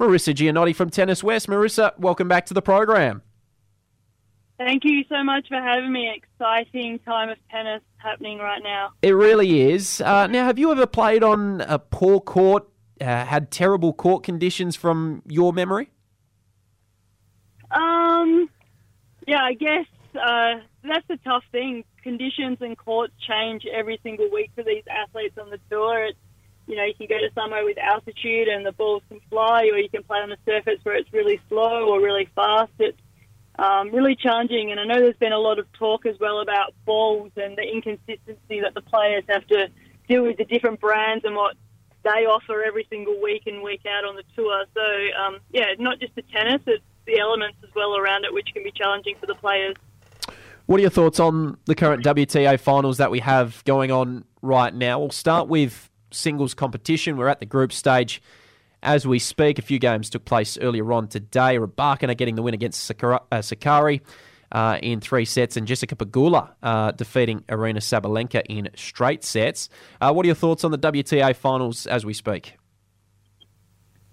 Marisa Gianotti from Tennis West. Marisa, welcome back to the program. Thank you so much for having me. Exciting time of tennis happening right now. It really is. Uh, now, have you ever played on a poor court, uh, had terrible court conditions from your memory? Um, yeah, I guess uh, that's the tough thing. Conditions and courts change every single week for these athletes on the tour. It's you know, you can go to somewhere with altitude and the balls can fly, or you can play on a surface where it's really slow or really fast. It's um, really challenging, and I know there's been a lot of talk as well about balls and the inconsistency that the players have to deal with the different brands and what they offer every single week and week out on the tour. So, um, yeah, not just the tennis, it's the elements as well around it, which can be challenging for the players. What are your thoughts on the current WTA finals that we have going on right now? We'll start with singles competition. We're at the group stage as we speak. A few games took place earlier on today. Rybakina getting the win against uh, Sakkari. Uh, in three sets, and Jessica Pegula uh, defeating Aryna Sabalenka in straight sets. Uh, what are your thoughts on the WTA finals as we speak?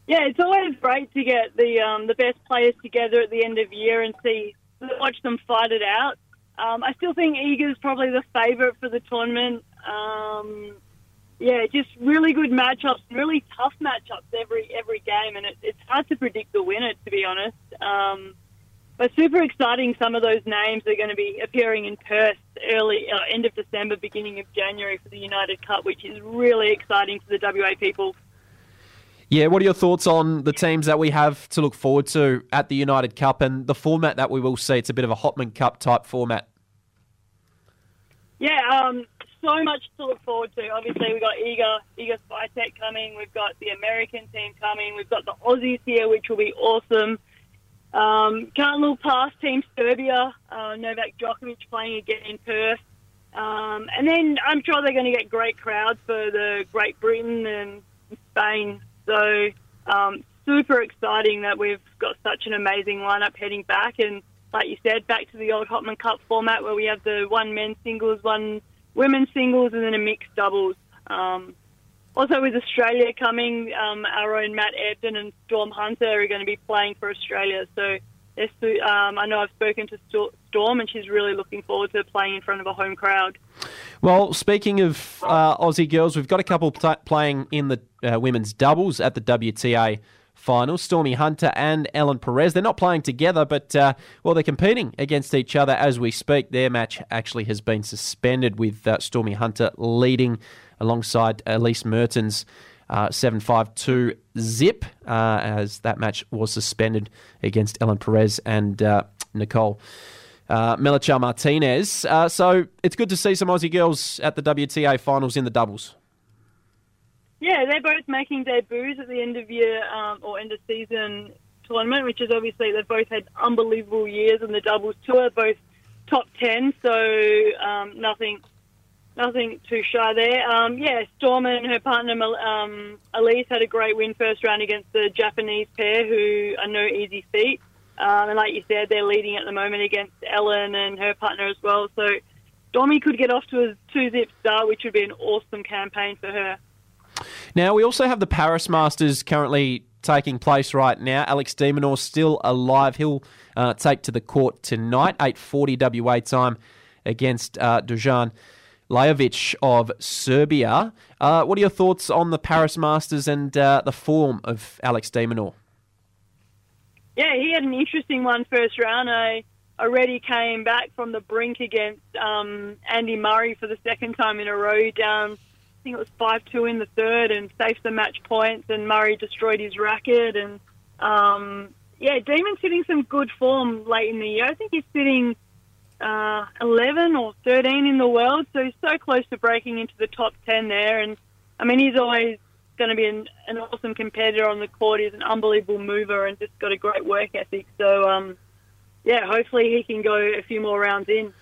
Yeah, it's always great to get the um, the best players together at the end of year and see watch them fight it out. Um, I still think Iga's probably the favourite for the tournament. Um, yeah, just really good matchups, really tough matchups every every game, and it, it's hard to predict the winner, to be honest. Um, but super exciting. Some of those names are going to be appearing in Perth early uh, end of December, beginning of January for the United Cup, which is really exciting for the WA people. Yeah, what are your thoughts on the teams that we have to look forward to at the United Cup and the format that we will see? It's a bit of a Hopman Cup type format. Yeah, um, so much to look forward to. Obviously, we've got Iga, Iga Swiatek coming. We've got the American team coming. We've got the Aussies here, which will be awesome. Um, can't look past Team Serbia, uh, Novak Djokovic playing again in Perth. Um, and then I'm sure they're going to get great crowds for the Great Britain and Spain. So um, super exciting that we've got such an amazing lineup heading back. And like you said, back to the old Hopman Cup format where we have the one men's singles, one women's singles, and then a mixed doubles. Um, also, with Australia coming, um, our own Matt Ebden and Storm Hunter are going to be playing for Australia. So, um, I know I've spoken to Storm, and she's really looking forward to playing in front of a home crowd. Well, speaking of uh, Aussie girls, we've got a couple t- playing in the uh, women's doubles at the WTA final. Stormy Hunter and Ellen Perez. They're not playing together, but uh, well, they're competing against each other as we speak. Their match actually has been suspended with uh, Stormy Hunter leading alongside Elise Mertens. Uh, 7-5-2 zip uh, as that match was suspended against Ellen Perez and uh, Nicole uh, Melichar Martinez. Uh, so it's good to see some Aussie girls at the WTA finals in the doubles. Yeah, they're both making debuts at the end of year um, or end of season tournament, which is obviously they've both had unbelievable years in the doubles tour, both top ten. So um, nothing, nothing too shy there. Um, yeah, Storm and her partner um, Elise had a great win first round against the Japanese pair, who are no easy feat. Um, and like you said, they're leading at the moment against Ellen and her partner as well. So Stormy could get off to a two-zip start, which would be an awesome campaign for her. Now, we also have the Paris Masters currently taking place right now. Alex de Minaur still alive. He'll uh, take to the court tonight, 8.40 WA time against uh, Dusan Lajovic of Serbia. Uh, what are your thoughts on the Paris Masters and uh, the form of Alex de Minaur? Yeah, he had an interesting one first round. I already came back from the brink against um, Andy Murray for the second time in a row down – I think it was five two in the third and saved the match points. And Murray destroyed his racket. And um, yeah, Demon's hitting some good form late in the year. I think he's sitting uh, 11 or 13 in the world, so he's so close to breaking into the top 10 there. And I mean, he's always going to be an, an awesome competitor on the court. He's an unbelievable mover and just got a great work ethic. So um, yeah, hopefully he can go a few more rounds in.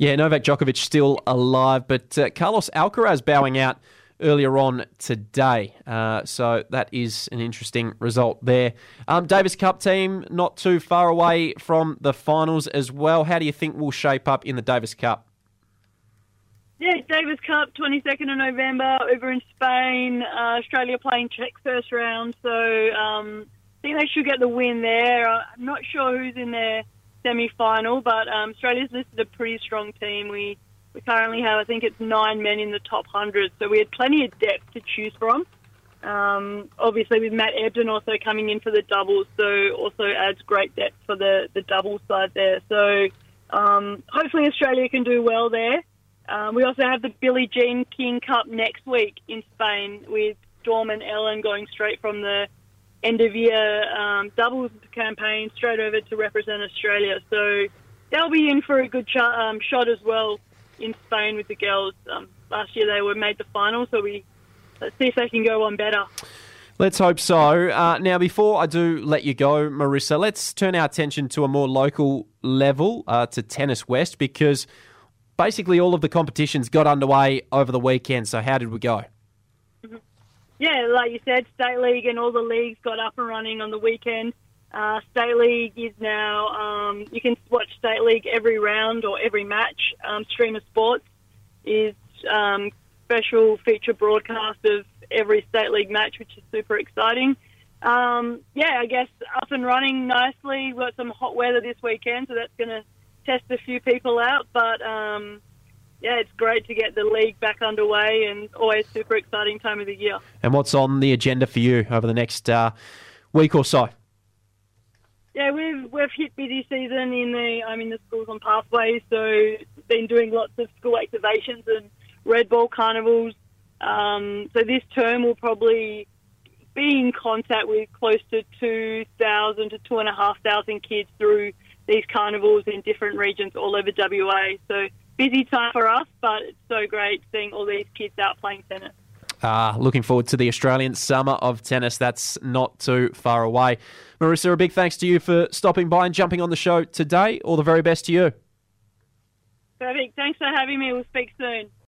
Yeah, Novak Djokovic still alive, but uh, Carlos Alcaraz bowing out earlier on today. Uh, so that is an interesting result there. Um, Davis Cup team not too far away from the finals as well. How do you think we'll shape up in the Davis Cup? Yeah, Davis Cup, 22nd of November over in Spain. Uh, Australia playing Czech first round. So, um, think they should get the win there. I'm not sure who's in their semi-final, but um, Australia's listed a pretty strong team. We we currently have, I think it's nine men in the top hundred, so we had plenty of depth to choose from. Um, obviously, with Matt Ebden also coming in for the doubles, so also adds great depth for the the doubles side there. So um, hopefully Australia can do well there. Um, we also have the Billie Jean King Cup next week in Spain with Storm and Ellen going straight from the end of year um, doubles campaign straight over to represent Australia. So they'll be in for a good sh- um, shot as well in Spain with the girls. Um, last year they were made the final, so we let's see if they can go on better. Let's hope so. Uh, now, before I do let you go, Marisa, let's turn our attention to a more local level, uh, to Tennis West, because basically all of the competitions got underway over the weekend. So, how did we go? Yeah, like you said, State League and all the leagues got up and running on the weekend. Uh, State League is now, um, you can watch State League every round or every match. Um, Streamer Sports is um, special feature broadcast of every state league match, which is super exciting. Um, yeah, I guess up and running nicely. We've got some hot weather this weekend, so that's going to test a few people out. But um, yeah, it's great to get the league back underway, and always super exciting time of the year. And what's on the agenda for you over the next uh, week or so? Yeah, we've we've hit busy season in the I'm in the schools on pathways, so been doing lots of school activations and red ball carnivals. Um, so this term will probably be in contact with close to 2,000 to 2,500 kids through these carnivals in different regions all over WA. So busy time for us, but it's so great seeing all these kids out playing tennis. Ah, looking forward to the Australian Summer of Tennis. That's not too far away. Marisa, a big thanks to you for stopping by and jumping on the show today. All the very best to you. Perfect. Thanks for having me. We'll speak soon.